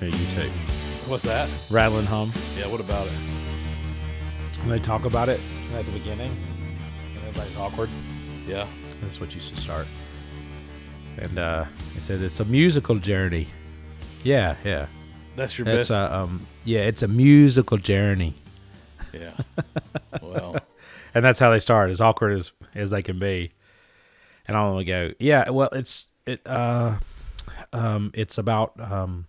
Reminds me of U2. What's that? Rattle and Hum. Yeah, what about it? When they talk about it at the beginning, and everybody's awkward. Yeah. That's what you should start. And uh, it said it's a musical journey. Yeah, yeah. That's your It's best. a um, yeah, it's a musical journey, yeah. well, and that's how they start, as awkward as as they can be. And I'll only go, yeah. Well, it's it uh, um, it's about um,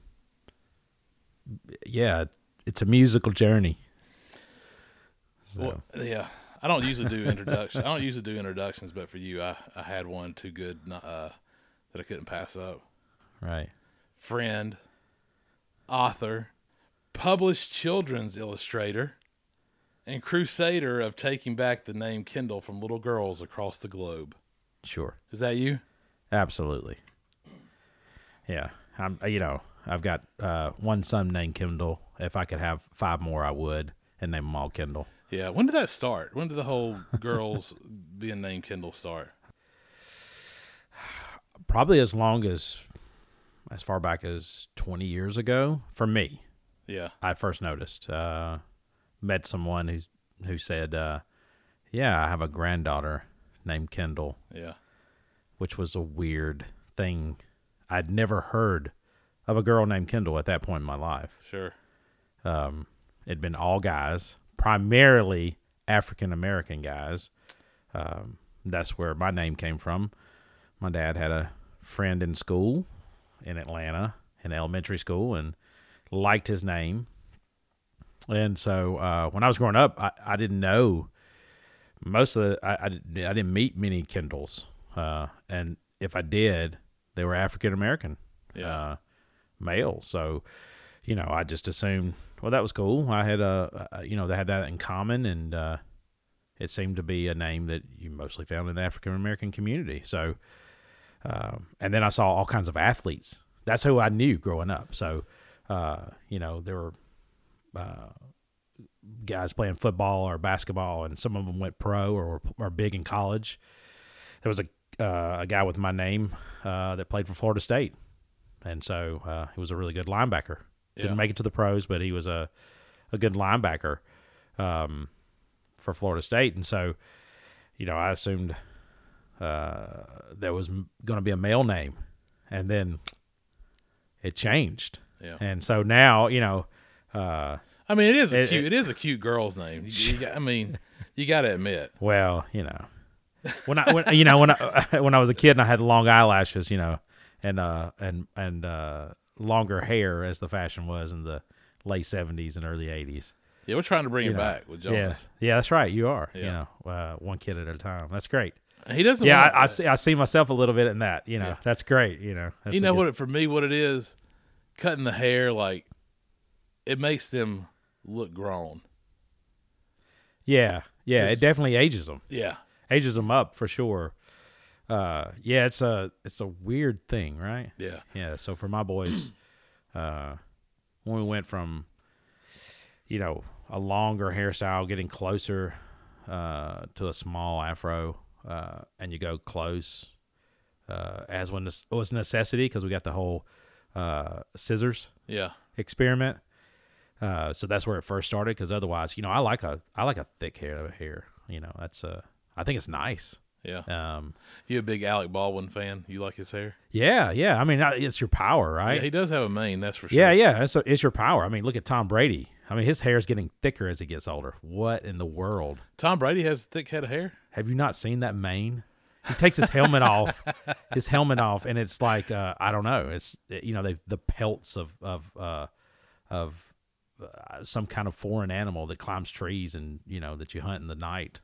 yeah, it's a musical journey. So, well, yeah. I don't usually do introductions. I don't usually do introductions, but for you, I, I had one too good uh, that I couldn't pass up. right. Friend, author, published children's illustrator, and crusader of taking back the name Kendall from little girls across the globe. Sure. Is that you? Absolutely. Yeah, I'm. You know, I've got uh, one son named Kendall. If I could have five more, I would, and name them all Kendall. Yeah. When did that start? When did the whole girls being named Kendall start? Probably as long as, as far back as twenty years ago. For me, Yeah. I first noticed. Uh, met someone who who said, uh, "Yeah, I have a granddaughter named Kendall," Yeah. which was a weird thing. I'd never heard of a girl named Kendall at that point in my life. Sure. Um, it'd been all guys, primarily African American guys. Um, that's where my name came from. My dad had a friend in school in Atlanta, in elementary school, and liked his name. And so uh, when I was growing up, I, I didn't know most of the, I, I, didn't- I didn't meet many Kendalls. Uh, and if I did, they were African American Yeah. uh, males. So, you know, I just assumed, well, that was cool. I had a, uh, you know, they had that in common, and uh, it seemed to be a name that you mostly found in the African American community. So, um, and then I saw all kinds of athletes. That's who I knew growing up. So, uh, you know, there were uh, guys playing football or basketball, and some of them went pro or were big in college. There was a uh, a guy with my name uh, that played for Florida State, and so uh, he was a really good linebacker. Didn't Yeah. make it to the pros, but he was a a good linebacker um, for Florida State, and so you know I assumed uh, there was going to be a male name, and then it changed, Yeah. and so now you know. Uh, I mean, it is a It- cute. it is a cute girl's name. You, you I mean, you got to admit. Well, you know, when I when you know when I when I was a kid and I had long eyelashes, you know, and uh and and uh longer hair as the fashion was in the late seventies and early eighties. Yeah, we're trying to bring You it know, back with Yeah, Jonas. yeah, that's right. You are. You Yeah. know, uh, one kid at a time. That's great. He doesn't. Yeah, I, I see. I see myself a little bit in that. You know, Yeah. that's great. You know, you know good- what? It, for me, what it is, cutting the hair like it makes them look grown. Yeah, yeah. It definitely ages them. Yeah, Ages them up for sure. Uh, yeah, it's a it's a weird thing, right? yeah, Yeah. So for my boys, uh, when we went from, you know, a longer hairstyle, getting closer uh, to a small afro, uh, and you go close, uh, as when this was necessity because we got the whole uh, scissors yeah, experiment. Uh, so that's where it first started. Because otherwise, you know, I like a I like a thick hair hair. You know, that's uh, I think it's nice. Yeah. Um, You a big Alec Baldwin fan? You like his hair? yeah, yeah. I mean, it's your power, right? Yeah, he does have a mane. That's for sure. Yeah, yeah, it's, it's your power. I mean, look at Tom Brady. I mean, his hair is getting thicker as he gets older. What in the world? Tom Brady has a thick head of hair. Have you not seen that mane? He takes his helmet off, his helmet off, and it's like uh, I don't know. It's you know they the pelts of of uh, of uh, some kind of foreign animal that climbs trees and you know that you hunt in the night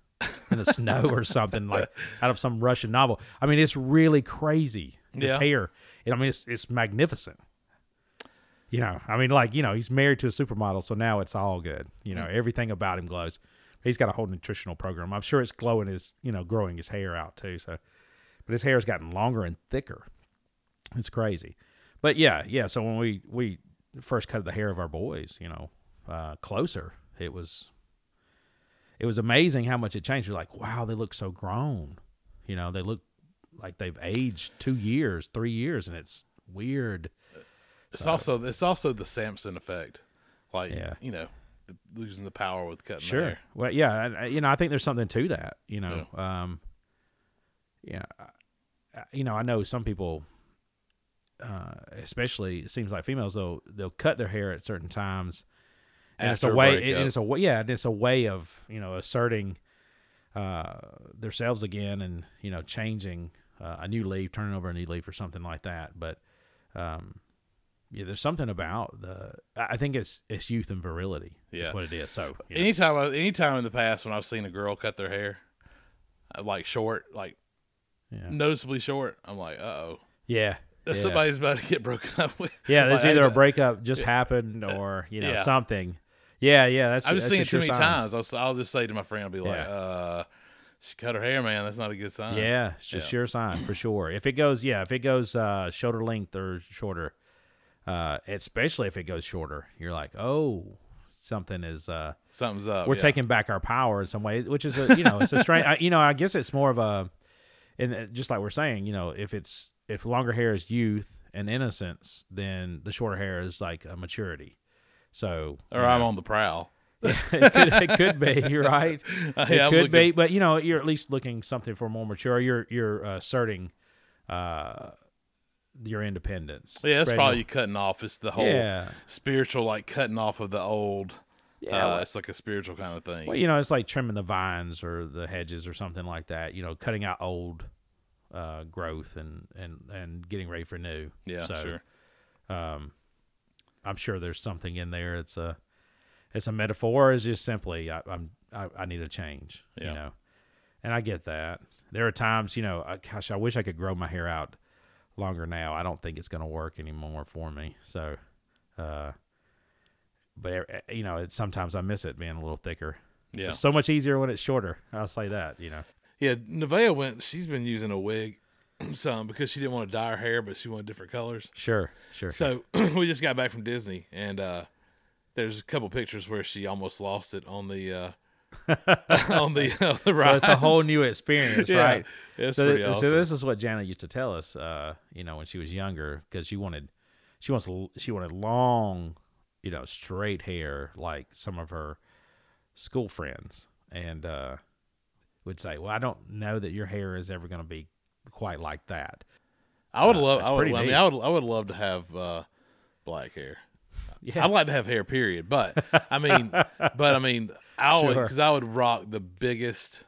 in the snow or something like out of some Russian novel. I mean, it's really crazy. His Yeah. hair, and I mean, it's it's magnificent. You know, I mean, like you know, he's married to a supermodel, so now it's all good. You know, everything about him glows. He's got a whole nutritional program. I'm sure it's glowing his, you know, growing his hair out too. So, but his hair's gotten longer and thicker. It's crazy. But yeah, yeah. So when we we first cut the hair of our boys, you know, uh, closer, it was it was amazing how much it changed. You're like, wow, they look so grown. You know, they look like they've aged two years, three years, and it's weird It's So, also it's also the Samson effect, like Yeah. you know, the, losing the power with cutting sure. hair. Well, yeah, and, uh, you know, I think there's something to that. You know, um, yeah, I- you know, I know some people, uh, especially it seems like females, they'll they'll cut their hair at certain times, and it's a way. and it's a way. Yeah, it's a way of you know asserting uh, themselves again, and you know changing uh, a new leaf, turning over a new leaf, or something like that. But um, yeah, there's something about the. I think it's it's youth and virility. Yeah. is what it is. So. Anytime, I, anytime in the past when I've seen a girl cut their hair, uh, like short, like yeah. noticeably short, I'm like, uh oh, Yeah. Yeah. somebody's about to get broken up with. yeah, there's either a breakup just happened or, you know, Yeah. something. Yeah, yeah, that's I've seen it too many sign. times. I'll, I'll just say to my friend, I'll be like, Yeah. uh, she cut her hair, man. That's not a good sign. Yeah, it's just Yeah. sure sign for sure. If it goes, yeah, if it goes uh, shoulder length or shorter, uh, especially if it goes shorter, you're like, oh, something is. Uh, Something's up. we're yeah. taking back our power in some way, which is a you know it's a strange. I, you know, I guess it's more of a, and uh, just like we're saying, you know, if it's if longer hair is youth and innocence, then the shorter hair is like a maturity. So Or you I'm on the prowl. it, could, it could be. You're right. It Yeah, I'm could looking- be, but you know, you're at least looking something for more mature. You're you're uh, asserting uh, your independence. Yeah, that's probably your- cutting off. It's the whole yeah. spiritual, like cutting off of the old. Yeah, uh, well- it's like a spiritual kind of thing. Well, you know, it's like trimming the vines or the hedges or something like that. You know, cutting out old uh, growth and and and getting ready for new. yeah, so, sure. Um, I'm sure there's something in there. It's a it's a metaphor. It's just simply I, I'm I, I need a change. Yeah. You know, and I get that. There are times, you know, I, gosh, I wish I could grow my hair out longer now. I don't think it's going to work anymore for me. So, uh, but eh, you know, it, sometimes I miss it being a little thicker. Yeah, It's so much easier when it's shorter. I'll say that. You know. yeah. Nevaeh went. She's been using a wig some because she didn't want to dye her hair, but she wanted different colors. Sure. Sure. So we just got back from Disney, and uh, there's a couple pictures where she almost lost it on the uh, on the on the So it's a whole new experience, yeah, right? It's so, pretty th- awesome. so this is what Jana used to tell us, uh, you know, when she was younger, because she wanted, she wants, she wanted long, you know, straight hair like some of her school friends, and uh, would say, "Well, I don't know that your hair is ever going to be quite like that." I would uh, love. I, would, I mean. I would. I would love to have uh, black hair. Yeah, I'd like to have hair, period. But I mean, but I mean, I would Sure. because I would rock the biggest,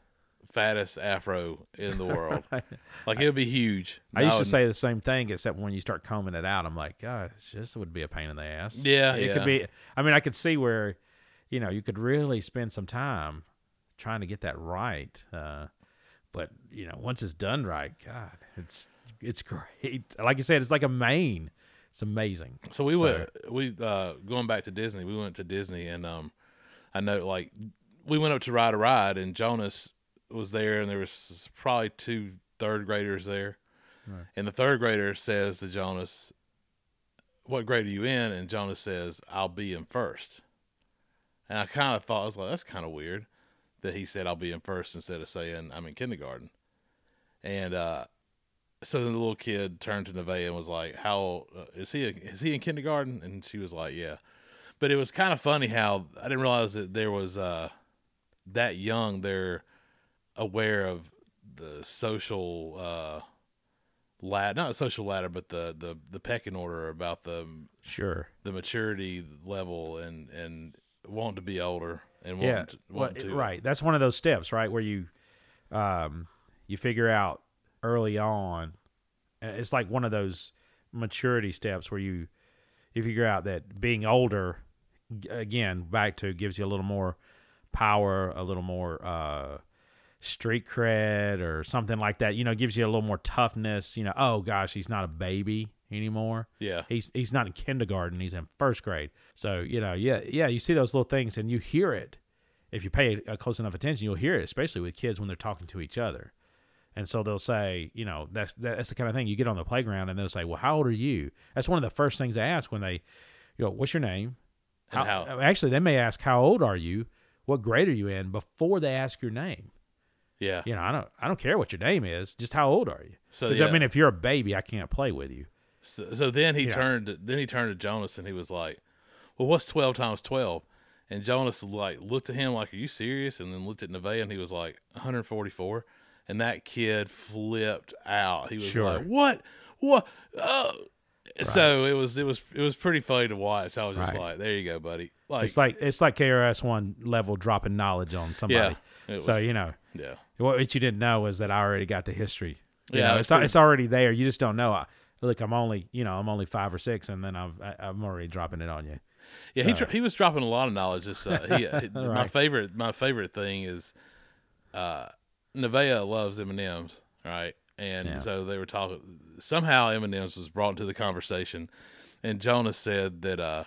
fattest afro in the world. Like it would be huge. I used to say the same thing, except when you start combing it out, I'm like, God, it's just it would be a pain in the ass. Yeah, it yeah. could be. I mean, I could see where, you know, you could really spend some time trying to get that right. Uh, but you know, once it's done right, God, it's it's great. Like you said, it's like a mane. It's amazing. So we So- went. We uh, going back to Disney. We went to Disney, and um, I know like we went up to ride a ride, and Jonas was there, and there was probably two third graders there, Right. and the third grader says to Jonas, "What grade are you in?" And Jonas says, "I'll be in first. And I kind of thought I was like, "That's kind of weird," that he said, "I'll be in first instead of saying I'm in kindergarten." And uh, so then the little kid turned to Nevaeh and was like, "How uh, is he? Is he in kindergarten?" And she was like, "Yeah." But it was kind of funny how I didn't realize that there was uh, that young. They're aware of the social uh, ladder, not the social ladder, but the the the pecking order about the Sure. the maturity level and and wanting to be older and wanting Yeah. to, Well, to right. That's one of those steps, right, where you, um, you figure out early on. It's like one of those maturity steps where you, you figure out that being older, again, back to gives you a little more power, a little more uh, street cred, or something like that. You know, gives you a little more toughness. You know, oh gosh, he's not a baby anymore. yeah He's he's not in kindergarten. He's in first grade. So you know, yeah, yeah. You see those little things, and you hear it. If you pay uh, close enough attention, you'll hear it, especially with kids when they're talking to each other. And so they'll say, you know, that's that's the kind of thing you get on the playground, and they'll say, "Well, how old are you?" That's one of the first things they ask when they, you know, what's your name? And how- Actually, they may ask, "How old are you?" What grade are you in? Before they ask your name. yeah You know, I don't I don't care what your name is. Just how old are you? so Because yeah. I mean, if you're a baby, I can't play with you. So, so then he Yeah. turned. to- Then he turned to Jonas and he was like, "Well, what's twelve times 12? And Jonas like looked at him like, "Are you serious?" And then looked at Nevaeh and he was like, "144." And that kid flipped out. He was Sure. like, "What? What?" Oh. So it was it was it was pretty funny to watch. I was just Right. like, "There you go, buddy." Like, It's like it's like KRS One level dropping knowledge on somebody. Yeah, was- so you know yeah, what what you didn't know was that I already got the history. You Yeah, know, it's it's pretty- it's already there. You just don't know. I, look, I'm only you know I'm only five or six, and then I've I, I'm already dropping it on you. yeah. He So- dro- he was dropping a lot of knowledge. Just uh, he, uh, my favorite my favorite thing is, uh, Nevaeh loves M and M's, right? And Yeah. so they were talking. Somehow M and M's was brought into the conversation, and Jonas said that uh,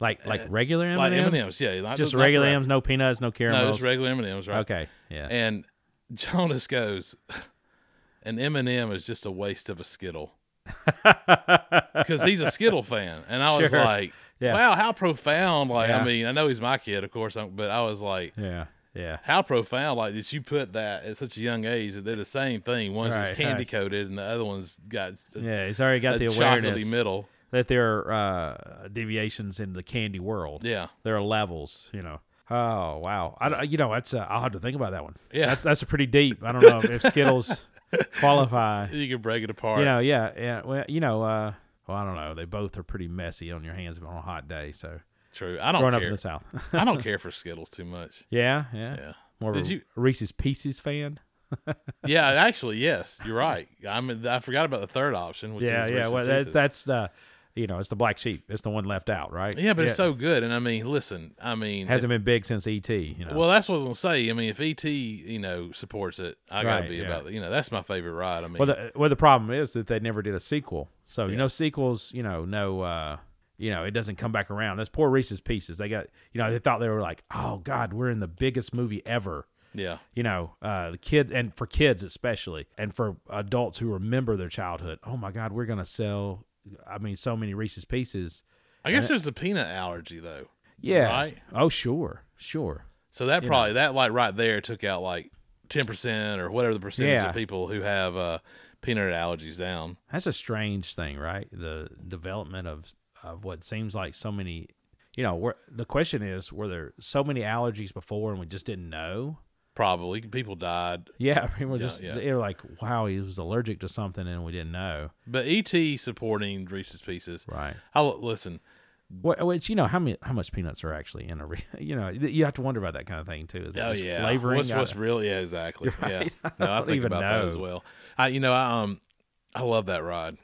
Like like regular M like M and M's, M's, yeah, not, just not regular for- M's, no peanuts, no No, just regular M and M's, right? Okay, yeah. And Jonas goes, an M and M is just a waste of a Skittle. Because he's a Skittle fan, and I was Sure. like, Yeah. "Wow, how profound!" Like, Yeah. I mean, I know he's my kid, of course, but I was like, yeah, yeah. "How profound!" Like, did you put that at such a young age that they're the same thing? One's Right, just candy right. coated, and the other one's got a, Yeah, he's already got the awareness middle. that there are uh, deviations in the candy world. Yeah, There are levels, you know. Oh wow! I you know that's uh, I'll have to think about that one. Yeah. that's that's a pretty deep. I don't know if Skittles qualify. you can break it apart. You know, yeah, yeah. Well, you know, uh, well, I don't know. They both are pretty messy on your hands on a hot day. So True. I don't growing up in the South, I don't care for Skittles too much. yeah, yeah, Yeah. More of Did a you- Reese's Pieces fan. Yeah, actually, yes, you're right. I mean, I forgot about the third option, which yeah, is yeah. Reese's Well, that, that's the, you know, it's the black sheep. It's the one left out, right? Yeah, but it's so good. And I mean, listen, I mean, hasn't been big since ET. You know. well, that's what I was gonna say. I mean, if ET, you know, supports it, I gotta Right, be yeah. about. You know, that's my favorite ride. I mean, Well, the, well, the problem is that they never did a sequel. So you know, sequels, you know, no, uh, you know, it doesn't come back around. That's poor Reese's Pieces. They got, you know, they thought they were like, oh God, we're in the biggest movie ever. yeah, You know, uh, the kid and for kids especially, and for adults who remember their childhood. Oh my God, we're gonna sell. I mean, so many Reese's Pieces. I guess there's a peanut allergy though. Yeah. Right? Oh sure, sure. So that You probably that like right there took out like ten percent or whatever the percentage Yeah. of people who have uh, peanut allergies down. That's a strange thing, right? The development of of what seems like so many. You know, where the question is, were there so many allergies before and we just didn't know? Probably people died, Yeah, I we're Yeah, just yeah. they were like, wow, he was allergic to something and we didn't know. but ET supporting Reese's Pieces. Right. I listen. What, which you know how many how much peanuts are actually in a re- you know you have to wonder about that kind of thing too. Is that Oh yeah, flavoring? What's, what's really? Yeah, exactly. Right. Yeah, I no, I don't think about that as well. I, you know, I um, I love that ride.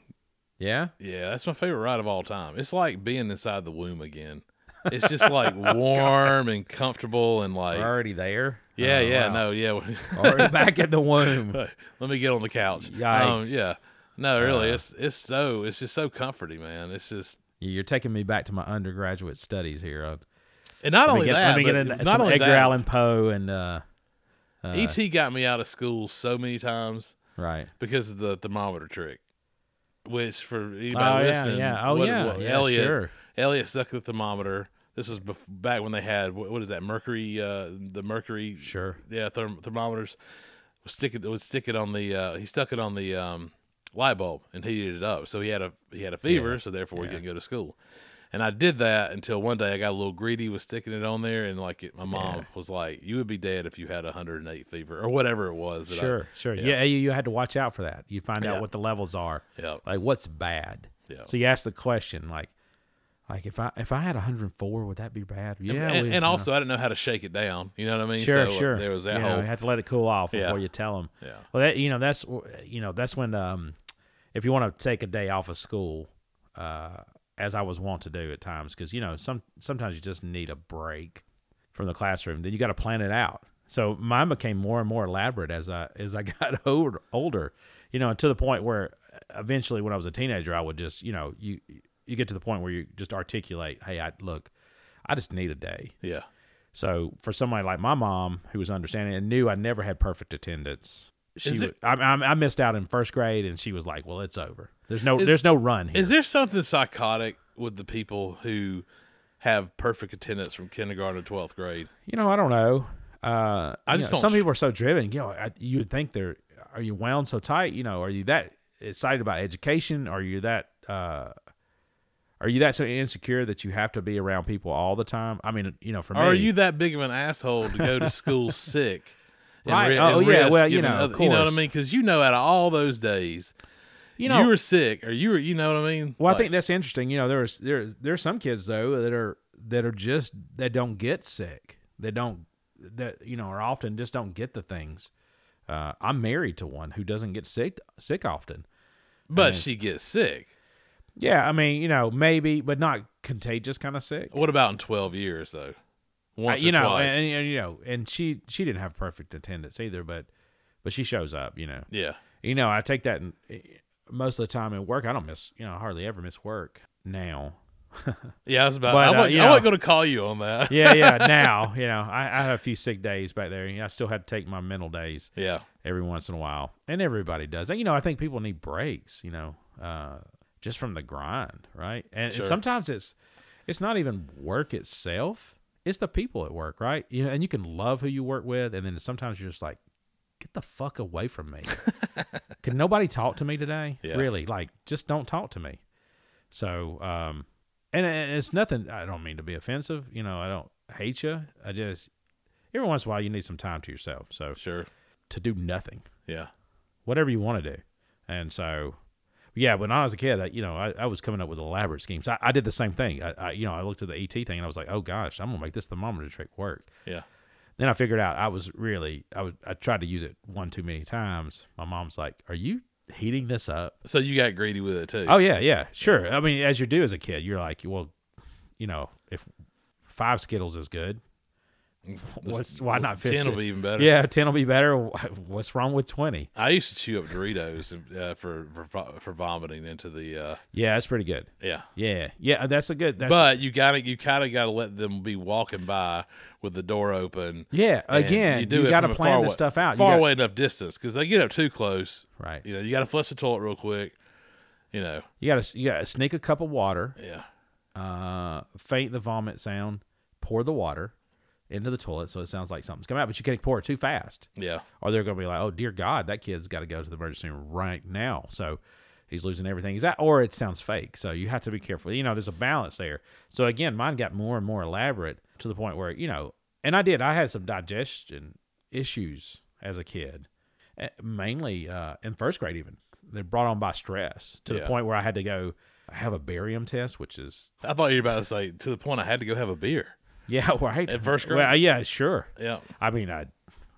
yeah, Yeah, that's my favorite ride of all time. It's like being inside the womb again. It's just like warm and comfortable and like we're already there. yeah, Oh, yeah, wow. no, yeah. already back in the womb. Let me get on the couch. Um, Yikes. yeah, no, really, Uh. it's it's so it's just so comforting, man. It's just You're taking me back to my undergraduate studies here. Uh, and not only get, that, let me get but not some only Edgar that, Allan Poe and uh, uh, ET got me out of school so many times right. because of the thermometer trick. Which for anybody Oh yeah, listening, yeah. Oh what- yeah, what- yeah. Elliot, Sure. Elliot stuck the thermometer. This was bef- back when they had what, what is that mercury? Uh, the mercury, Sure. yeah, therm- thermometers. Would stick it would stick it on the. Uh, he stuck it on the um, light bulb and heated it up. So he had a he had a fever, Yeah. so therefore he Yeah. couldn't go to school. And I did that until one day I got a little greedy with sticking it on there, and like it, my mom Yeah. was like, "You would be dead if you had a 108 fever or whatever it was." that I- Sure, sure. yeah. Yeah, you, you had to watch out for that. You find Yeah. out what the levels are. yeah, Like what's bad. yeah. So you ask the question like like if I if I had 104 would that be bad? Yeah. and, we- and you know. also I didn't know how to shake it down. You know what I mean? sure, so, uh, sure. There was that you know, whole you have to let it cool off Yeah. before you tell them. yeah. Well, that you know that's you know that's when um if you want to take a day off of school, uh, as I was wont to do at times, because you know some sometimes you just need a break from the classroom. Then you got to plan it out. So mine became more and more elaborate as I as I got older, older, you know, to the point where eventually, when I was a teenager, I would just you know you you get to the point where you just articulate, hey, I look, I just need a day. Yeah. So for somebody like my mom, who was understanding and knew I never had perfect attendance, she it- I, I, missed out in first grade, and she was like, "Well, it's over. There's no Is- there's no run here." Is there something psychotic with the people who have perfect attendance from kindergarten to twelfth grade? you know, I don't know. Uh, I just know, don't some people are so driven. You know, I, you would think they're are you wound so tight? You know, are you that excited about education? Are you that uh, are you that so insecure that you have to be around people all the time? I mean, you know, for Or are you that big of an asshole to go to school sick? Right. ri- Oh, yeah. Well, you know, other- you know what I mean? Because you know, out of all those days, you know, you were sick, or you were, you know what I mean? Well, I think that's interesting. You know, there's there there's some kids though that are that are just that don't get sick. They don't that you know are often just don't get the things. Uh, I'm married to one who doesn't get sick sick often. but she gets sick. Yeah, I mean, you know, maybe, but not contagious kind of sick. What about in twelve years though? Uh, Once you know, twice. and, and, you know, and she she didn't have perfect attendance either, but but she shows up. You know, yeah, you know, I take that in, most of the time at work. I don't miss, you know, I hardly ever miss work now. yeah. I was about. But, I uh, wasn't, you I wasn't going to call you on that. yeah, yeah. Now, you know, I, I had a few sick days back there. I still had to take my mental days yeah, every once in a while, and everybody does. And, you know, I think people need breaks. You know, uh, just from the grind, right? And, and Sure. sometimes it's it's not even work itself; it's the people at work, right? You know, and you can love who you work with, and then sometimes you're just like, get the fuck away from me. can nobody talk to me today? Yeah. Really, like, just don't talk to me. So, um, and, and it's nothing. I don't mean to be offensive. You know, I don't hate you. I just every once in a while you need some time to yourself. So sure, to do nothing, yeah, whatever you want to do. And so, yeah, when I was a kid, I, you know, I, I was coming up with elaborate schemes. I, I did the same thing. I, I, you know, I looked at the ET thing and I was like, oh gosh, I'm gonna make this thermometer trick work. yeah. Then I figured out I was really, I was, I tried to use it one too many times. My mom's like, are you heating this up? So you got greedy with it too. Oh yeah, yeah, sure. I mean, as you do as a kid, you're like, well, you know, if five Skittles is good, what's why not Ten will be even better. Yeah, ten will be better. What's wrong with twenty? I used to chew up Doritos uh, for, for for vomiting into the uh, Yeah, that's pretty good. yeah. Yeah, yeah, that's a good. That's, but you gotta you kind of gotta let them be walking by with the door open. yeah, again, you, do it got to plan this stuff out. Far got- away enough distance because they get up too close. right? You know, you got to flush the toilet real quick. You know, You got to you got to sneak a cup of water, yeah, uh, faint the vomit sound, pour the water into the toilet so it sounds like something's coming out, but you can't pour it too fast. yeah, or they're going to be like, "Oh dear God, that kid's got to go to the emergency room right now." So he's losing everything. Is that, or it sounds fake? So you have to be careful. You know, there's a balance there. So again, mine got more and more elaborate to the point where you know, and I did. I had some digestion issues as a kid, eh, mainly uh, in first grade. Even they're brought on by stress to the point where I had to go have a barium test, which is I thought you were about to say to the point I had to go have a beer. yeah, right In first grade? Well, yeah, sure. Yeah, I mean, I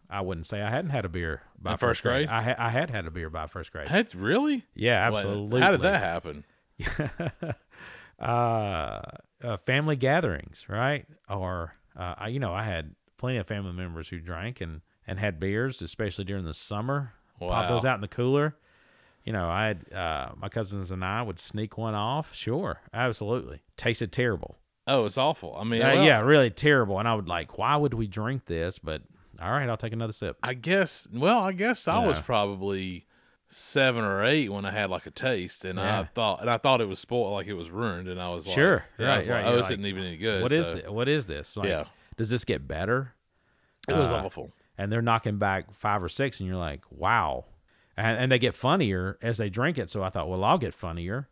I wouldn't say I hadn't had a beer by In first grade? I ha- I had had a beer by first grade. Heck, really? Yeah, absolutely. How did that happen? uh, uh, family gatherings, right? Or uh, I, you know, I had plenty of family members who drank and and had beers, especially during the summer. Pop those out in the cooler. You know, I had uh, my cousins and I would sneak one off. Sure, absolutely. Tasted terrible. Oh, it's awful. I mean, Uh, well, yeah, really terrible. And I would like, why would we drink this? But all right, I'll take another sip. I guess. Well, I guess I was probably seven or eight when I had like a taste, and I thought, and I thought it was spoiled, like it was ruined, and I was like, Sure. yeah, I was Right, like, right. oh, You're this like, isn't even any good. What is so this? What is this? Like, Yeah. Does this get better? It was Uh, awful. and they're knocking back five or six, and you're like, wow. And, and they get funnier as they drink it. So I thought, well, I'll get funnier,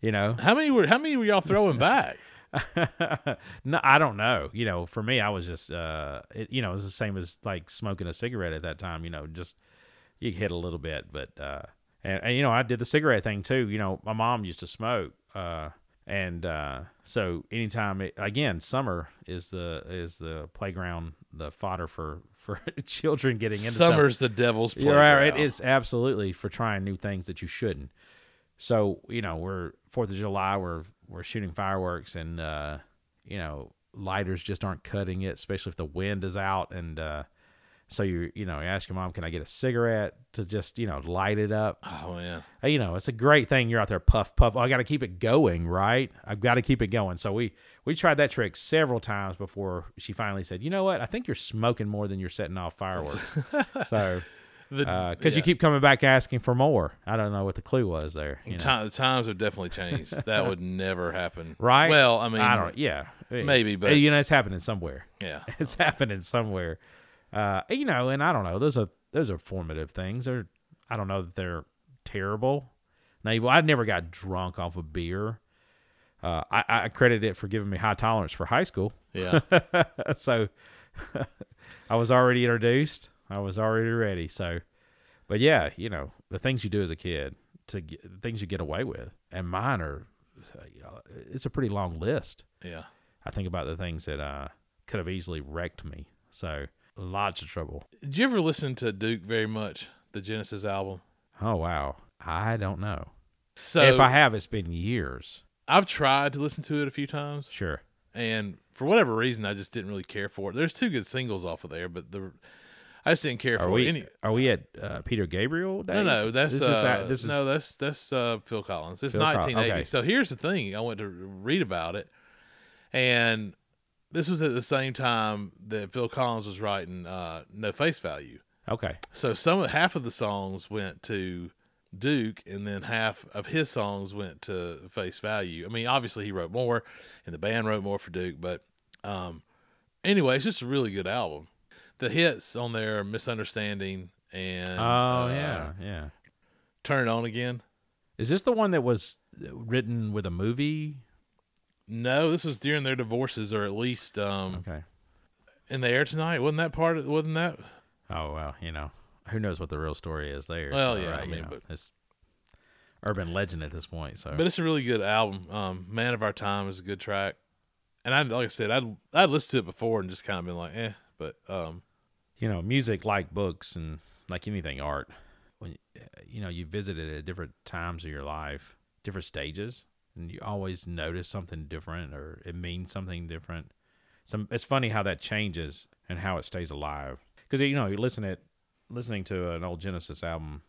you know. How many were? How many were y'all throwing back? no, I don't know. You know, for me, I was just, uh, it, you know, it was the same as like smoking a cigarette at that time. You know, just you hit a little bit, but uh, and, and you know, I did the cigarette thing too. You know, my mom used to smoke, uh, and uh, so anytime, it, again, summer is the is the playground, the fodder for for children getting into stuff. Summer's the devil's playground. right. It is absolutely for trying new things that you shouldn't. So you know, we're Fourth of July. We're we're shooting fireworks, and uh, you know, lighters just aren't cutting it, especially if the wind is out. And uh, so you you know, you ask your mom, "Can I get a cigarette to just you know light it up?" Oh man, Uh, You know, it's a great thing. You're out there puff puff. Oh, I got to keep it going, right? I've got to keep it going. So we we tried that trick several times before she finally said, "You know what? I think you're smoking more than you're setting off fireworks." so because you yeah. keep coming back asking for more. I don't know what the clue was there. You know? The times have definitely changed. that would never happen. Right? Well, I mean, I don't. Yeah, maybe, but- you know, it's happening somewhere. yeah. It's happening somewhere. Uh, you know, and I don't know. Those are those are formative things. They're I don't know that they're terrible, Now, I never got drunk off of beer. Uh, I, I credit it for giving me high tolerance for high school. Yeah. so I was already introduced. I was already ready. So, but yeah, you know the things you do as a kid to get, the things you get away with, and mine are. uh, It's a pretty long list. yeah. I think about the things that uh, could have easily wrecked me. So lots of trouble. Did you ever listen to Duke very much, the Genesis album? Oh wow, I don't know. So if I have, it's been years. I've tried to listen to it a few times, Sure. and for whatever reason, I just didn't really care for it. There's two good singles off of there, but the I just didn't care Are for we. Any, are we at uh, Peter Gabriel days? no, no, that's this uh, is this is no, that's that's uh, Phil Collins. It's Phil 1980. okay. So here's the thing: I went to read about it, and this was at the same time that Phil Collins was writing uh, No Face Value. okay. So some half of the songs went to Duke, and then half of his songs went to Face Value. I mean, obviously he wrote more, and the band wrote more for Duke. But um, anyway, it's just a really good album. The hits on there "Misunderstanding" and Oh uh, yeah, yeah. "Turn It On Again." Is this the one that was written with a movie? No, this was during their divorces, or at least um, Okay. in the air tonight. Wasn't that part? Of, wasn't that? Oh well, you know, who knows what the real story is there? Well, so, yeah, right, I you mean, know, but- it's urban legend at this point. So But it's a really good album. Um, "Man of Our Time" is a good track, and I like I said, I'd I'd listened to it before and just kind of been like, eh. But um, you know, music like books and like anything art, when uh, you know you visit it at different times of your life, different stages, and you always notice something different or it means something different. Some it's funny how that changes and how it stays alive because you know you listen at listening to an old Genesis album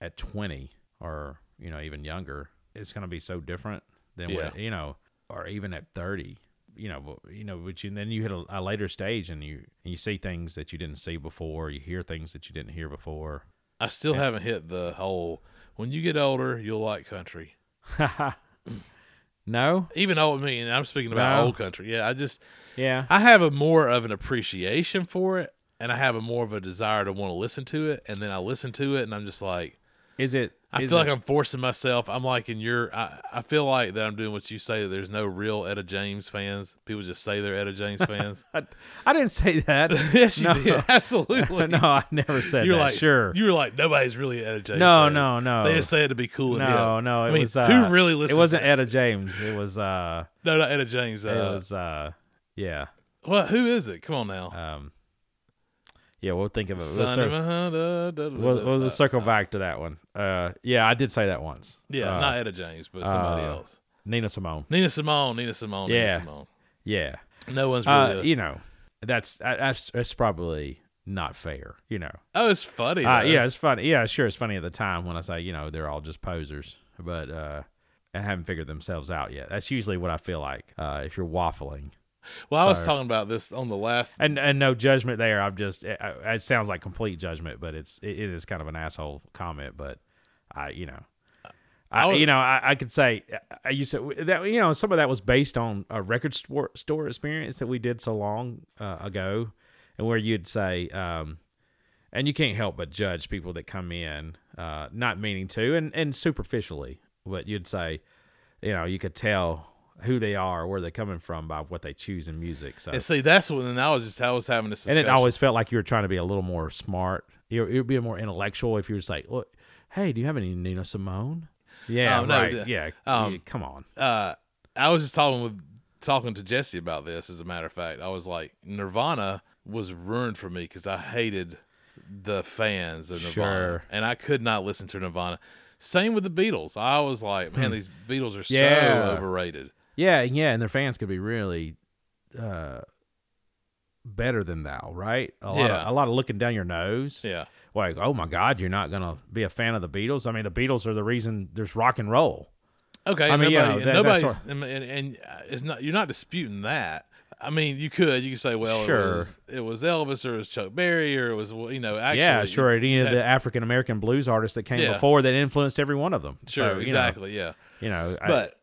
at twenty or you know even younger, it's going to be so different than Yeah. what you know, or even at thirty you know, you know, but you then you hit a, a later stage and you and you see things that you didn't see before, you hear things that you didn't hear before. I still haven't hit the whole. When you get older, you'll like country. no, Even old me, and I'm speaking about No. old country. Yeah, I just yeah, I have a more of an appreciation for it, and I have a more of a desire to want to listen to it. And then I listen to it, and I'm just like, is it? I is feel it- like I'm forcing myself. I'm like in your. I, I feel like that I'm doing what you say. That there's no real Etta James fans. People just say they're Etta James fans. I, I didn't say that. yes, you No. did. Absolutely. no, I never said You're that. like sure. You were like nobody's really Etta James. No, fans. no, no. They just say it to be cool. No, no, it I mean, was uh, who really listens? It wasn't Etta James. It was uh, no, not Etta James. Uh, it was uh, yeah, well, who is it? Come on now. um, yeah. We'll think of it. We'll, Son cir- we'll, we'll uh, circle uh, back to that one. Uh, yeah, I did say that once. Yeah, Uh, not Etta James, but somebody uh, else. Nina Simone. Nina Simone. Nina Simone. Yeah. Nina Simone. Yeah. No one's really. Uh, a- you know, that's that's that's probably not fair. You know, oh, it's funny. uh, yeah, it's funny. Yeah, sure, it's funny at the time when I say you know they're all just posers, but uh, and haven't figured themselves out yet. That's usually what I feel like uh, if you're waffling. Well, I was talking about this on the last. And and no judgment there. I'm just it, it sounds like complete judgment, but it's it, it is kind of an asshole comment. But I you know. I, you know, I, I could say I used to that you know some of that was based on a record store, store experience that we did so long uh, ago, and where you'd say, um, and you can't help but judge people that come in, uh, not meaning to, and and superficially, but you'd say, you know, you could tell who they are, where they're coming from by what they choose in music. So And see, that's when and I was just I was having this. and it always felt like you were trying to be a little more smart. It it would be more intellectual if you were just like, look, hey, do you have any Nina Simone? Yeah, no, right. the- yeah, um, yeah, come on. uh, I was just talking with talking to Jesse about this. As a matter of fact, I was like, Nirvana was ruined for me because I hated the fans of Nirvana, Sure. and I could not listen to Nirvana. Same with the Beatles. I was like, man, these Beatles are Hmm. Yeah. so overrated. Yeah, yeah, and their fans could be really uh, better than thou, right? A lot, Yeah. of, a lot of looking down your nose. Yeah, Like, oh my God, you're not gonna be a fan of the Beatles. I mean, the Beatles are the reason there's rock and roll. okay. I mean, you nobody, know, that- nobody's, that's and, and, and it's not. You're not disputing that. I mean, you could. You could say, well, Sure. it, was, it was Elvis or it was Chuck Berry or it was, you know, actually, yeah, sure. Any of the African American blues artists that came Yeah. before that influenced every one of them. Sure, So, you know, exactly. yeah. You know, but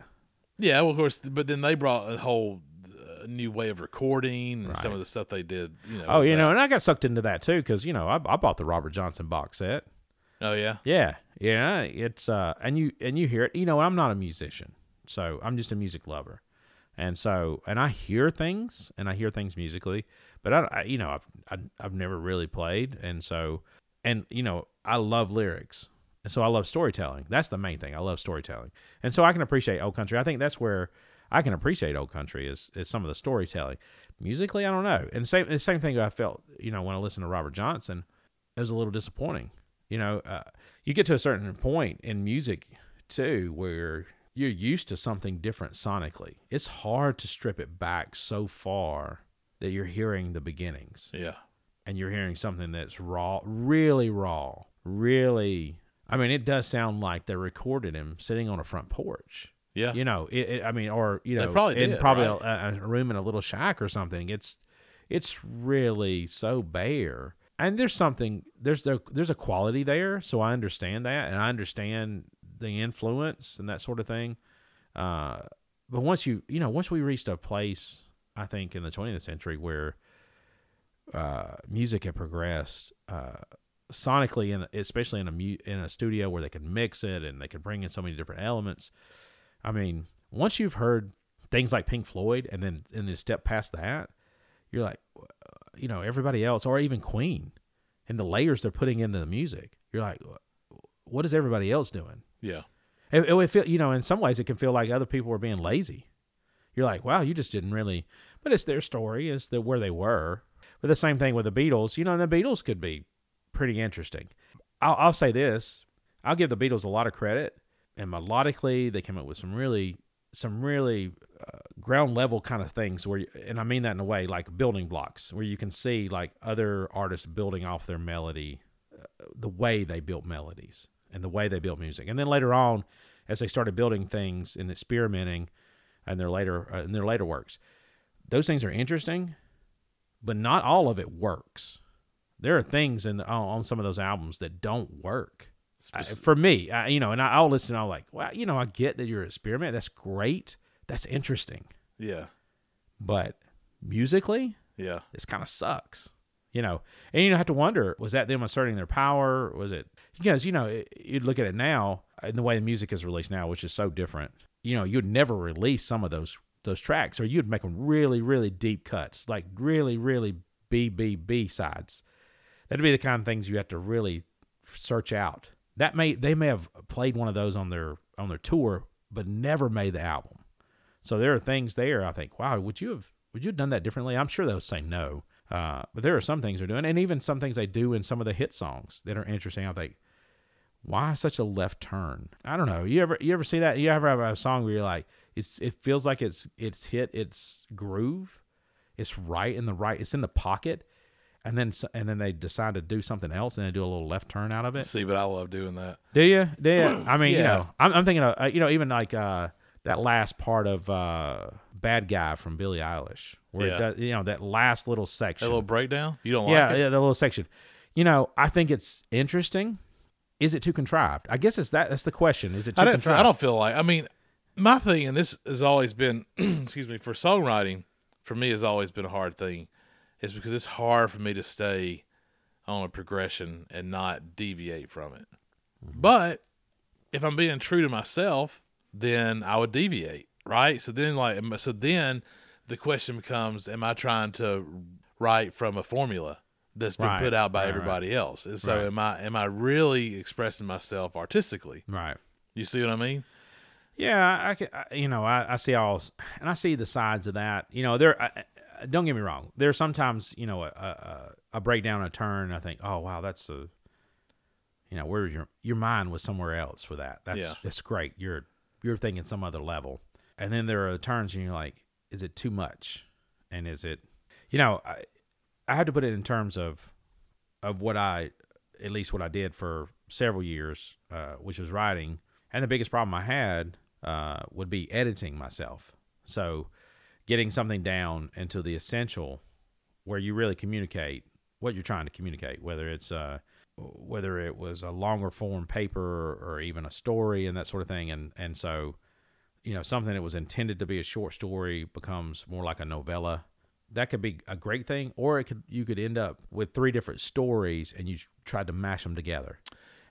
yeah, well, of course. But then they brought a whole uh, new way of recording and some of the stuff they did. You know. Oh, you that. know, and I got sucked into that too because you know I, I bought the Robert Johnson box set. Oh yeah. Yeah, yeah. It's uh, and you and you hear it. You know, I'm not a musician, so I'm just a music lover, and so and I hear things and I hear things musically, but I, I you know, I've I, I've never really played, and so and you know, I love lyrics, and so I love storytelling. That's the main thing. I love storytelling, and so I can appreciate old country. I think that's where I can appreciate old country is is some of the storytelling. Musically, I don't know. And same the same thing I felt, you know, when I listened to Robert Johnson, it was a little disappointing. You know, uh, you get to a certain point in music too where you're used to something different sonically. It's hard to strip it back so far that you're hearing the beginnings Yeah. and you're hearing something that's raw, really raw, really. I mean, it does sound like they recorded him sitting on a front porch. Yeah. You know, it, it, I mean, or you They know, probably in did, probably right? a, a room in a little shack or something. It's it's really so bare, and there's something there's a, there's a quality there, so I understand that, and I understand the influence and that sort of thing. Uh, but once you you know once we reached a place, I think in the 20th century where uh, music had progressed uh, sonically, and especially in a mu- in a studio where they could mix it and they could bring in so many different elements. I mean, once you've heard things like Pink Floyd, and then and then step past that, you're like, you know, everybody else, or even Queen, and the layers they're putting into the music. You're like, what is everybody else doing? Yeah. It, it would feel, you know, in some ways, it can feel like other people were being lazy. You're like, wow, you just didn't really. But it's their story. It's the where they were. But the same thing with the Beatles. You know, the Beatles could be pretty interesting. I'll, I'll say this: I'll give the Beatles a lot of credit, and melodically, they came up with some really, some really uh, ground level kind of things. Where, you, and I mean that in a way like building blocks, where you can see like other artists building off their melody, uh, the way they built melodies and the way they built music, and then later on, as they started building things and experimenting, and their later uh, in their later works, those things are interesting, but not all of it works. There are things in the, on, on some of those albums that don't work. I, for me, I, you know, and I, I'll listen. I'm like, well, you know, I get that you're an experiment. That's great. That's interesting. Yeah. But musically, Yeah. this kind of sucks. You know, and you don't have to wonder was that them asserting their power? Was it because you know it- you'd look at it now uh, in the way the music is released now, which is so different. You know, you'd never release some of those those tracks, or you'd make them really, really deep cuts, like really, really B B B sides. That'd be the kind of things you have to really search out. That may they may have played one of those on their on their tour, but never made the album. So there are things there. I think, wow, would you have would you have done that differently? I'm sure they'll say no. Uh, but there are some things they're doing, and even some things they do in some of the hit songs that are interesting. I think, why such a left turn? I don't know. You ever you ever see that? You ever have a song where you're like, it's it feels like it's it's hit its groove, it's right in the right, it's in the pocket, and then and then they decide to do something else and they do a little left turn out of it. See, but I love doing that. Do you? Do you? I mean, you know, I'm, I'm thinking of, uh, you know, even like uh, that last part of uh, "Bad Guy" from Billie Eilish, where Yeah. it does, you know, that last little section, That little breakdown. You don't yeah, like it? yeah, the little section. You know, I think it's interesting. Is it too contrived? I guess it's that. That's the question. Is it too I, contrived? I don't feel like. I mean, my thing, and this has always been, excuse me, for songwriting, for me has always been a hard thing, is because it's hard for me to stay on a progression and not deviate from it. Mm-hmm. But if I'm being true to myself, then I would deviate, right? So then, like, so then the question becomes: Am I trying to write from a formula that's been Right, put out by right, right. everybody else? And so, Right. am I am I really expressing myself artistically? Right. You see what I mean? Yeah, I, can, I you know, I, I see all, and I see the sides of that. You know, there. I- don't get me wrong. There's sometimes, you know, a, a, a breakdown, a turn. I think, oh wow, that's a, you know, where your your mind was somewhere else for that. That's Yeah. that's great. You're you're thinking some other level, and then there are turns, and you're like, is it too much? And is it, you know, I I have to put it in terms of of what I, at least what I did for several years, uh, which was writing. And the biggest problem I had uh, would be editing myself. So, getting something down into the essential, where you really communicate what you're trying to communicate, whether it's uh, whether it was a longer form paper or even a story and that sort of thing. And and so, you know, something that was intended to be a short story becomes more like a novella. That could be a great thing, or it could you could end up with three different stories and you tried to mash them together.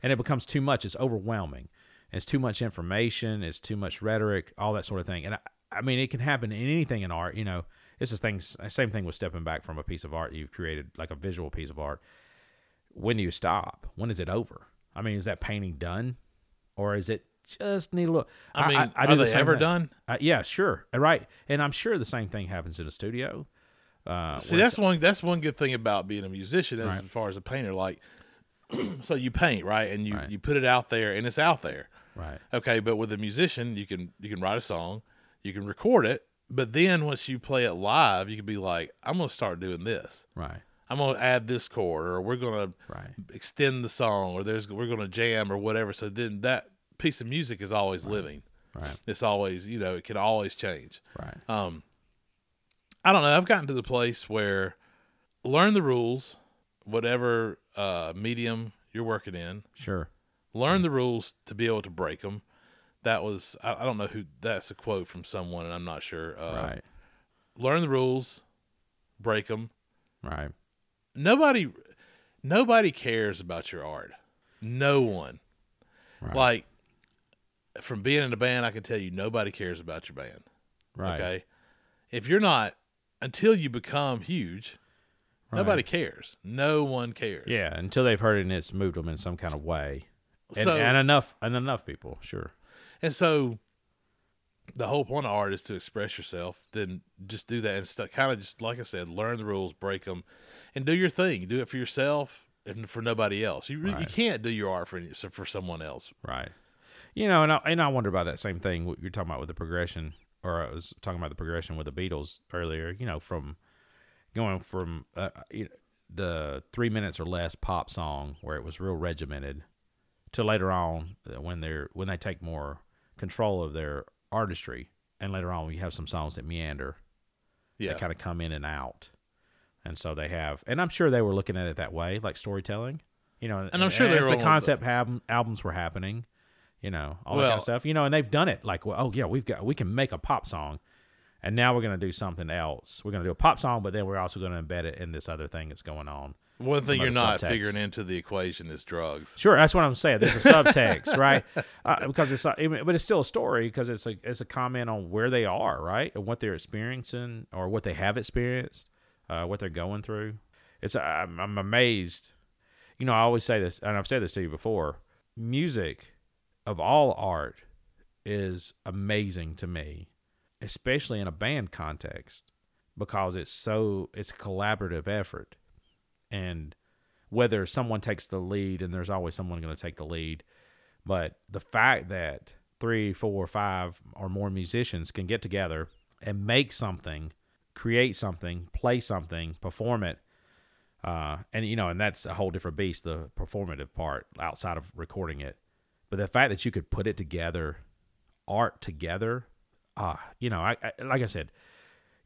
and it becomes too much. It's overwhelming. It's too much information. It's too much rhetoric, all that sort of thing. And I, I mean, it can happen in anything in art. You know, it's the things. Same thing with stepping back from a piece of art you've created, like a visual piece of art. When do you stop? When is it over? I mean, is that painting done, or is it just need a look? I mean, I, are the they same ever thing. done? Uh, yeah, sure, right. And I'm sure the same thing happens in a studio. Uh, See, that's one. That's one good thing about being a musician, as Right. far as a painter. Like, so you paint right, and you Right. you put it out there, and it's out there. right, Okay, but with a musician, you can you can write a song, you can record it, but then once you play it live, you can be like, I'm gonna start doing this. right, I'm gonna add this chord, or we're gonna right, extend the song, or there's we're gonna jam or whatever. So then that piece of music is always living. right, It's always you know it can always change. right. Um, I don't know. I've gotten to the place where learn the rules, whatever uh, medium you're working in. Sure. Learn the rules to be able to break them. That was I, I don't know who that's a quote from someone, and I'm not sure. Uh, right, Learn the rules, break them. right, Nobody, nobody cares about your art. No one. right, Like from being in a band, I can tell you nobody cares about your band. right. Okay. If you're not, until you become huge, right. nobody cares. No one cares. Yeah, until they've heard it and it's moved them in some kind of way, and, So and enough and enough people, sure. And so, the whole point of art is to express yourself. Then just do that and st- kind of just like I said, learn the rules, break them, and do your thing. Do it for yourself and for nobody else. You re- you can't do your art for any, for someone else. Right. You know, and I, and I wonder about that same thing what you're talking about with the progression, or I was talking about the progression with the Beatles earlier. You know, from going from uh, you know, the three minutes or less pop song where it was real regimented, to later on uh, when they're when they take more control of their artistry, and later on we have some songs that meander, Yeah. that kind of come in and out, and so they have, and I'm sure they were looking at it that way, like storytelling. You know, And I'm sure as the concept album, albums were happening you know, all that kind of stuff. You know, and they've done it like, well, oh yeah, we've got we can make a pop song, and now we're gonna do something else. We're gonna do a pop song, but then we're also gonna embed it in this other thing that's going on. One thing you're not subtext. figuring into the equation is drugs. Sure, that's what I'm saying. There's a subtext, right? Uh, because it's, uh, mean, but it's still a story because it's a it's a comment on where they are, right, and what they're experiencing or what they have experienced, uh, what they're going through. It's I'm, I'm amazed. You know, I always say this, and I've said this to you before. Music, of all art, is amazing to me, especially in a band context, because it's so it's a collaborative effort, and whether someone takes the lead, and there's always someone going to take the lead, but the fact that three, four, five, or more musicians can get together and make something, create something, play something, perform it, uh, and you know, and that's a whole different beast, the performative part outside of recording it. But the fact that you could put it together, art together, uh, you know, I, I like I said,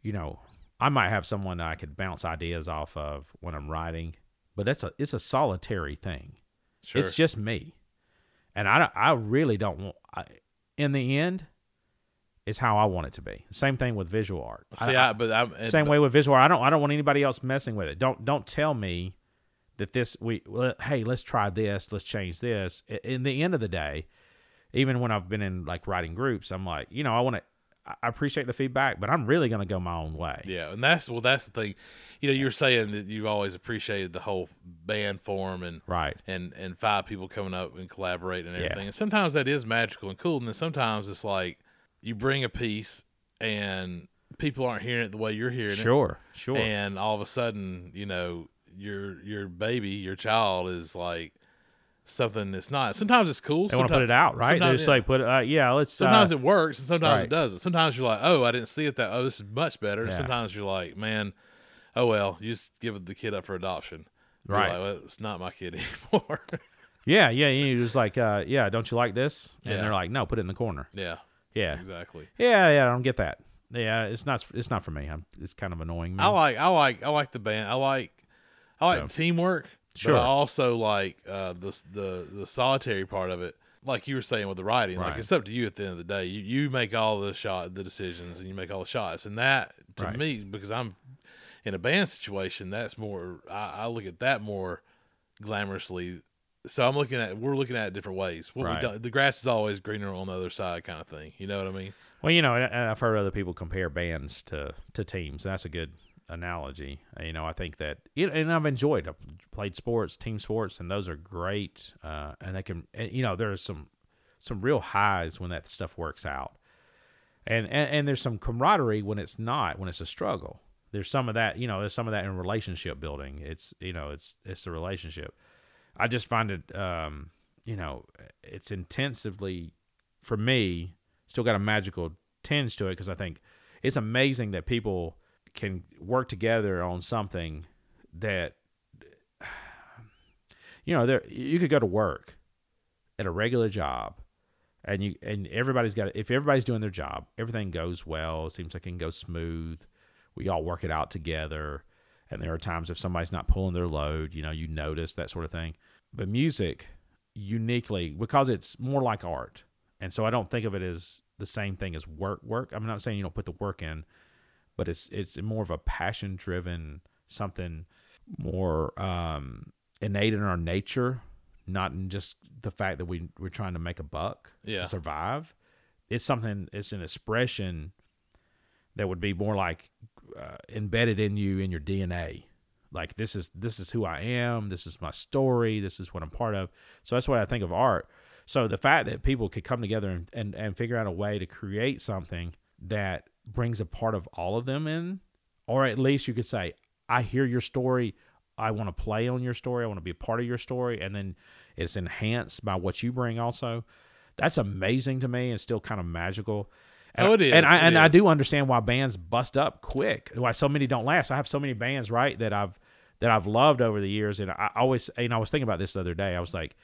you know, I might have someone I could bounce ideas off of when I'm writing, but that's a it's a solitary thing. Sure. It's just me, and I I really don't want. I, in the end, it's how I want it to be. Same thing with visual art. See, I, but I'm and- Same but- way with visual art. I don't I don't want anybody else messing with it. Don't don't tell me that this we well, hey let's try this let's change this. In the end of the day, even when I've been in like writing groups, I'm like you know I want to I appreciate the feedback, but I'm really gonna go my own way. Yeah, and that's well, that's the thing. You know, you were saying that you've always appreciated the whole band form and Right. and and five people coming up and collaborating and Yeah. everything. And sometimes that is magical and cool, and then sometimes it's like you bring a piece and people aren't hearing it the way you're hearing it. Sure. Sure. and all of a sudden, you know, your your baby, your child is like something that's not. Sometimes it's cool. they want to put it out, right? They're sometimes- just like put it. Uh, yeah, let's. Sometimes uh, it works, and sometimes right. it doesn't. Sometimes you're like, "Oh, I didn't see it that. Oh, this is much better." And Yeah. sometimes you're like, "Man, oh well, you just give the kid up for adoption." Right. like, well, it's not my kid anymore. yeah, yeah. You're just like, uh, yeah. Don't you like this? And Yeah. they're like, no, put it in the corner. yeah, Yeah. exactly. Yeah, yeah. I don't get that. Yeah, it's not. It's not for me. I'm, it's kind of annoying me. I like, I like, I like the band. I like, I like So- teamwork. Sure. But also like uh, the the the solitary part of it. Like you were saying with the writing, like it's up to you at the end of the day. You you make all the shot the decisions and you make all the shots, and that to Right. me because I'm in a band situation, that's more. I, I look at that more glamorously So I'm looking at we're looking at it different ways. What Right. we done, the grass is always greener on the other side, kind of thing. You know what I mean? Well, you know, I've heard other people compare bands to to teams. That's a good analogy. Uh, You know, I think that, know, and I've enjoyed. I've played sports, team sports, and those are great. Uh, and they can, and, you know, there's some some real highs when that stuff works out, and, and and there's some camaraderie when it's not, when it's a struggle. There's some of that, you know, there's some of that in relationship building. It's you know, it's it's a relationship. I just find it, um, you know, it's intensively for me still got a magical tinge to it because I think it's amazing that people can work together on something that you know there you could go to work at a regular job and you and everybody's got if everybody's doing their job everything goes well seems like it can go smooth we all work it out together and there are times if somebody's not pulling their load you know you notice that sort of thing. But music uniquely because it's more like art and so i don't think of it as the same thing as work work. I'm not saying you don't put the work in but it's it's more of a passion driven something more um innate in our nature not in just the fact that we we're trying to make a buck Yeah. to survive. It's something it's an expression that would be more like uh, embedded in you in your dna like this is this is who i am this is my story this is what i'm part of. So that's what i think of art. So the fact that people could come together and, and, and figure out a way to create something that brings a part of all of them in or at least you could say i hear your story i want to play on your story i want to be a part of your story and then it's enhanced by what you bring also that's amazing to me and still kind of magical and, Oh, it is. and I and I do understand why bands bust up quick. Why so many don't last. I have so many bands right that I've that I've loved over the years, and I always and I was thinking about this the other day. I was like,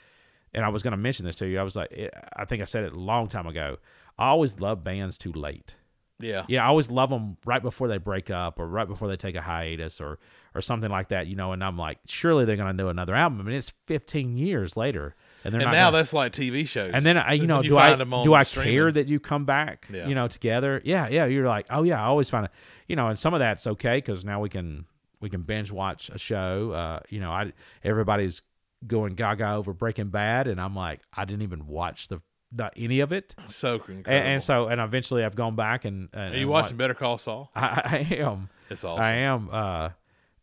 and I was going to mention this to you. I was like, eh, I think I said it a long time ago. I always love bands too late. Yeah. Yeah, I always love them right before they break up or right before they take a hiatus or or something like that, you know. And I'm like, surely they're going to do another album. I mean, it's 15 years later, and they're And now gonna- that's like TV shows. and then I, you know, you do I find 'em on do I streaming. care that you come back, Yeah. you know, together? Yeah, yeah. You're like, oh yeah, I always find it, you know, and some of that's okay because now we can we can binge watch a show. Uh, you know, I everybody's going gaga over Breaking Bad, and I'm like, I didn't even watch the not any of it, so incredible. and, and so and eventually I've gone back and, and Are you and watching wa- Better Call Saul? I, I am. It's awesome. I am, uh,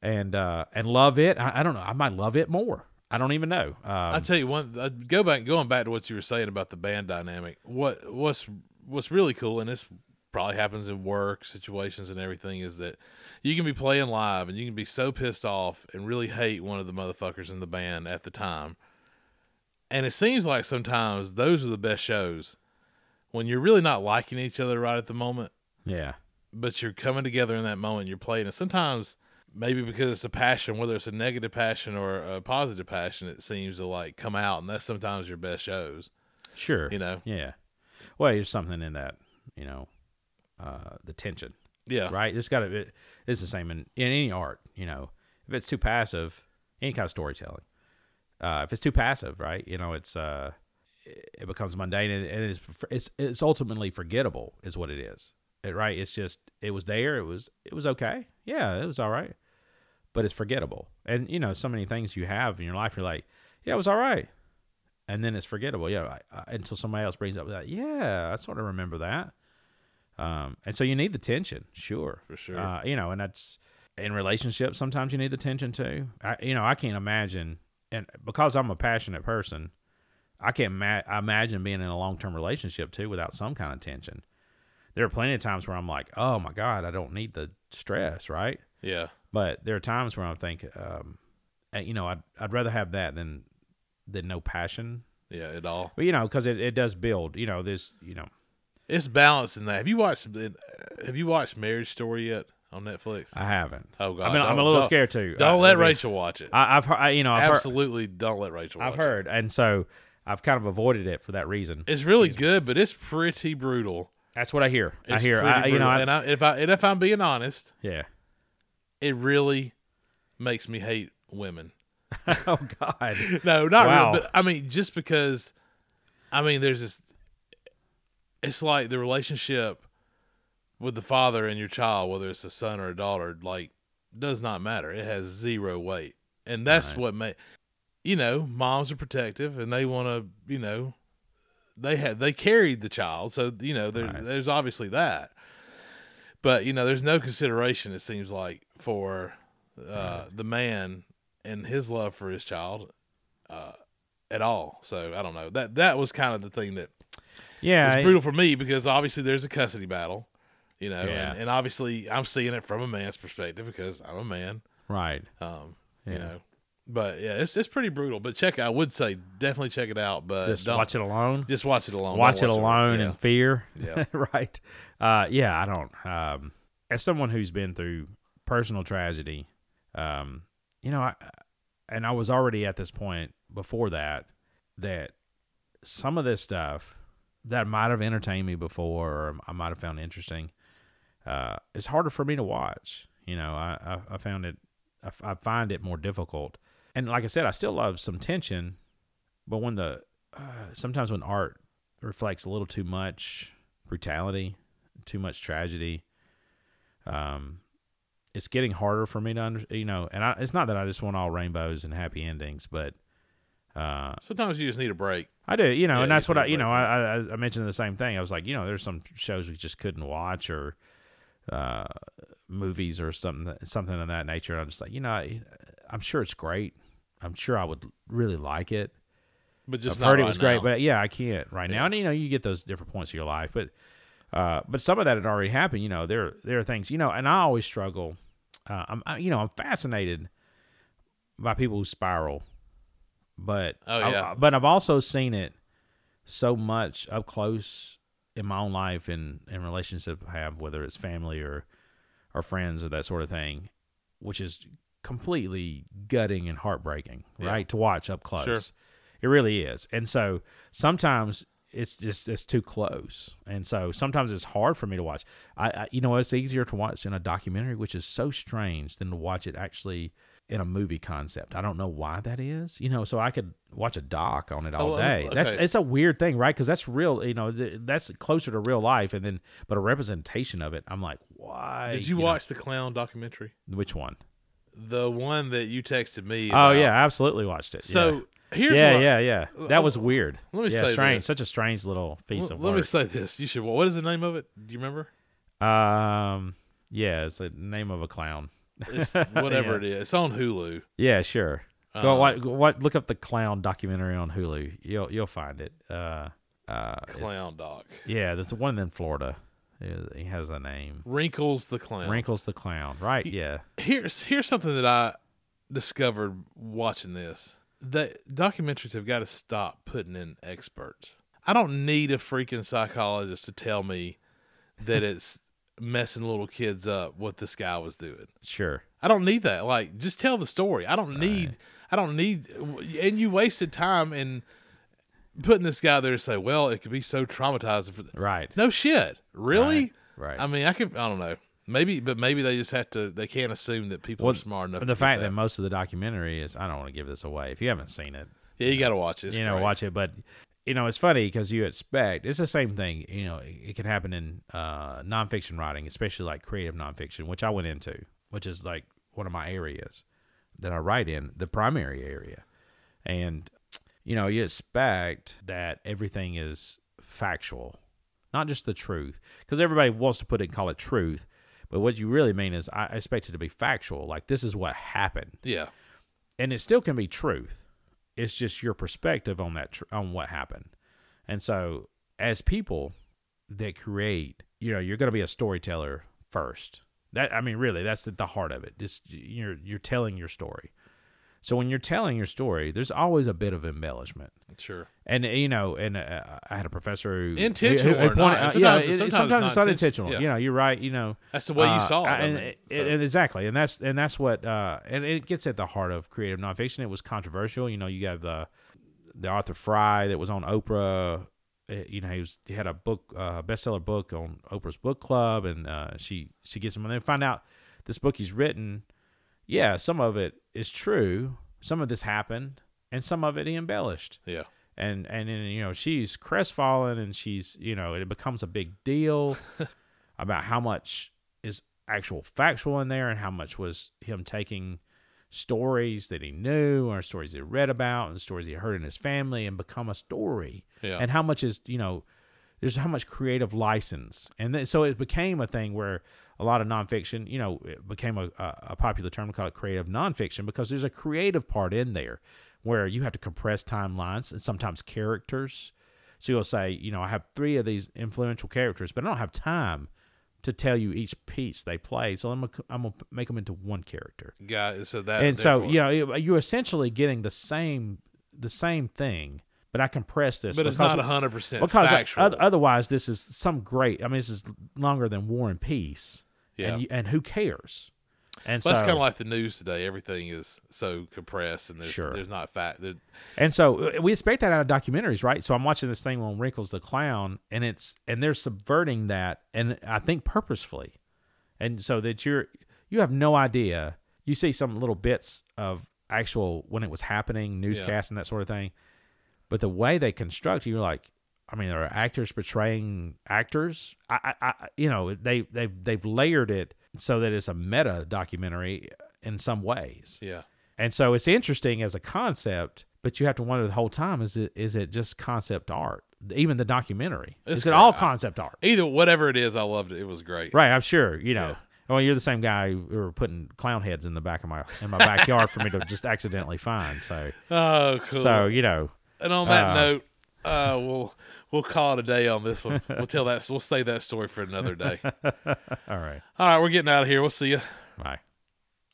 and uh, and love it. I, I don't know. I might love it more. I don't even know. Um, I tell you one. uh, Go back, going back to what you were saying about the band dynamic. What what's what's really cool, and this probably happens in work situations and everything, is that you can be playing live and you can be so pissed off and really hate one of the motherfuckers in the band at the time. And it seems like sometimes those are the best shows when you're really not liking each other right at the moment, yeah, but you're coming together in that moment. You're playing, and sometimes maybe because it's a passion, whether it's a negative passion or a positive passion, it seems to like come out, and that's sometimes your best shows. sure. You know, Yeah. Well, there's something in that, you know, uh, the tension, yeah, right? It's got to. It, it's the same in, in any art. You know, if it's too passive, any kind of storytelling. Uh, if it's too passive, right? You know, it's uh, it becomes mundane and, it's it's it's ultimately forgettable, is what it is. It, right? It's just it was there. It was it was okay. Yeah, it was all right, but it's forgettable. And you know, so many things you have in your life, you're like, yeah, it was all right, and then it's forgettable. Yeah, I, I, until somebody else brings up that. Yeah, I sort of remember that. Um, and so you need the tension, sure, For sure. Uh, you know, and that's in relationships. Sometimes you need the tension too. I, you know, I can't imagine, and because I'm a passionate person, I can't ma- imagine being in a long term relationship too without some kind of tension. There are plenty of times where I'm like, oh my god, I don't need the stress, right? yeah, But there are times where I'm thinking, um, you know, I'd I'd rather have that than than no passion. yeah. at all But you know, because it, it does build. You know, this. You know, it's balancing that. Have you watched Have you watched Marriage Story yet on Netflix? I haven't. Oh God, I mean, I'm a little scared too. Don't I- let I mean, Rachel watch it. I, I've heard. I, you know, I've heard. Absolutely, don't let Rachel. Watch it. I've watch it. heard, and so I've kind of avoided it for that reason. It's really good, but it's pretty brutal. That's what I hear. I hear. I, you know, brutal. And I, if I and if I'm being honest, yeah. it really makes me hate women. oh God. No, not Wow. really. But I mean, just because, I mean, there's this. It's like the relationship with the father and your child, whether it's a son or a daughter, like does not matter. It has zero weight, and that's Right. what made. you know, moms are protective and they want to, you know, they had they carried the child, so you know, there, Right. there's obviously that. But you know, there's no consideration. It seems like for uh, the man and his love for his child uh, at all. So I don't know. That that was kind of the thing that Yeah, it's brutal for me because obviously there's a custody battle, you know, Yeah. and, and obviously I'm seeing it from a man's perspective because I'm a man, right. um, Yeah. you know. But yeah, it's it's pretty brutal. But check, I would say definitely check it out. But Just watch it alone. Just watch it alone. watch it Don't alone Yeah. in fear. Yeah. right. Uh, yeah, I don't. Um, as someone who's been through personal tragedy, um, you know, I, and I was already at this point before that, that some of this stuff that might have entertained me before or I might have found interesting, uh, it's harder for me to watch. You know, I, I, I found it, I find it more difficult. And like I said, I still love some tension, but when the, uh, sometimes when art reflects a little too much brutality, too much tragedy. Um, it's getting harder for me to under, you know, and I, it's not that I just want all rainbows and happy endings, but uh, Sometimes you just need a break. I do, you know, Yeah, and that's what I, you know, I, I I mentioned the same thing. I was like, you know, there's some shows we just couldn't watch or uh, movies or something, something of that nature. And I'm just like, you know, I, I'm sure it's great. I'm sure I would really like it. But just I've not heard it right was great, but yeah, I can't right now. And you know, you get those different points of your life, but uh, but some of that had already happened. You know, there there are things. You know, and I always struggle. Uh, I'm I, you know I'm fascinated by people who spiral, but Oh, I- yeah. but I've also seen it so much up close in my own life and in relationship I have, whether it's family or or friends or that sort of thing, which is completely gutting and heartbreaking, Yeah. right? To watch up close. Sure. It really is. And so sometimes it's just it's too close. And so sometimes it's hard for me to watch. I, I you know it's easier to watch in a documentary, which is so strange, than to watch it actually in a movie concept. I don't know why that is. You know, so I could watch a doc on it all Oh, day. That's it's a weird thing, right? Because that's real. You know, th- that's closer to real life, and then but a representation of it. I'm like, why? Did you, know, watch the clown documentary? which one? The one that you texted me. Oh yeah, I absolutely watched it. So yeah. here's yeah, yeah, yeah. That was weird. let me yeah, say strange. this. Such a strange little piece Let, of let me say this. You should. What is the name of it? Do you remember? Um, yeah, it's the name of a clown. It's whatever Yeah. it is. It's on Hulu. Yeah, sure. Go Uh, what, what? Look up the clown documentary on Hulu. You'll you'll find it. Uh, uh, Clown doc. yeah, there's one in Florida. He has a name. Wrinkles the clown. Wrinkles the clown. Right? He- Yeah. Here's here's something that I discovered watching this. The documentaries have got to stop putting in experts. I don't need a freaking psychologist to tell me that it's messing little kids up what this guy was doing. Sure. I don't need that. Like, just tell the story. I don't need. I don't need. And you wasted time in putting this guy there to say, "Well, it could be so traumatizing for." The, Right. no shit. Really? Right. I mean, I can. I don't know. Maybe, but maybe they just have to. They can't assume that people Well, are smart enough. But the fact that. that most of the documentary is, I don't want to give this away. If you haven't seen it, yeah, you got to watch it. It's you know, great. watch it. But you know, it's funny because you expect it's the same thing. You know, it, it can happen in uh, nonfiction writing, especially like creative nonfiction, which I went into, which is like one of my areas that I write in, the primary area. And you know, you expect that everything is factual, not just the truth, because everybody wants to put it and call it truth. But what you really mean is, I expect it to be factual. Like this is what happened Yeah, and it still can be truth. It's just your perspective on that tr- on what happened. And so, as people that create, you know, you're going to be a storyteller first. That I mean, really, that's the, the heart of it. Just you're you're telling your story. So when you're telling your story, there's always a bit of embellishment. sure. And you know, and uh, I had a professor who Intentional who- who or pointed not. out- Sometimes yeah, it- sometimes sometimes it's not intentional. Yeah. You know, you're right. You know, That's the way you uh, saw it. And, and- so- and exactly, and that's and that's what uh, and it gets at the heart of creative nonfiction. It was controversial. You know, you got the the Arthur Frey that was on Oprah. Uh, You know, he was he had a book, uh, bestseller book on Oprah's book club, and uh, she she gets him, and they find out this book he's written. Yeah, some of it is true. Some of this happened, and some of it he embellished yeah, and and then you know she's crestfallen and she's you know it becomes a big deal about how much is actual factual in there and how much was him taking stories that he knew or stories he read about and stories he heard in his family and become a story. Yeah. And how much is, you know, there's how much creative license. And then, so it became a thing where a lot of nonfiction, you know, it became a, a, popular term to call it creative nonfiction because there's a creative part in there where you have to compress timelines and sometimes characters. So you'll say, you know, I have three of these influential characters, but I don't have time to tell you each piece they play. So I'm gonna, I'm gonna make them into one character. Yeah. so that and so you know you're essentially getting the same the same thing, but I compress this. but it's because- not hundred percent because factual. oth- otherwise this is some great. I mean, this is longer than War and Peace. Yeah. and, you, and who cares? And Well, so that's kind of like the news today. Everything is so compressed, and there's, Sure. there's not fact. And so uh, we expect that out of documentaries, right? So I'm watching this thing on Wrinkles the Clown, and it's and they're subverting that, and I think purposefully, and so that you're you have no idea. You see some little bits of actual when it was happening, newscasts and that sort of thing, but the way they construct, you're like, I mean, there are actors portraying actors. I, I, I you know, they they've they've layered it so that it's a meta documentary in some ways. yeah, And so it's interesting as a concept, but you have to wonder the whole time is it is it just concept art? Even the documentary. It's is it all concept art? either whatever it is, I loved it. It was great. Right, I'm sure. You know. Yeah. Oh, well, you're the same guy who were putting clown heads in the back of my in my backyard for me to just accidentally find. So Oh, cool. so you know, and on that uh, note, uh, we'll we'll call it a day on this one. We'll tell that. We'll save that story for another day. all right. All right, we're getting out of here. We'll see you. Bye.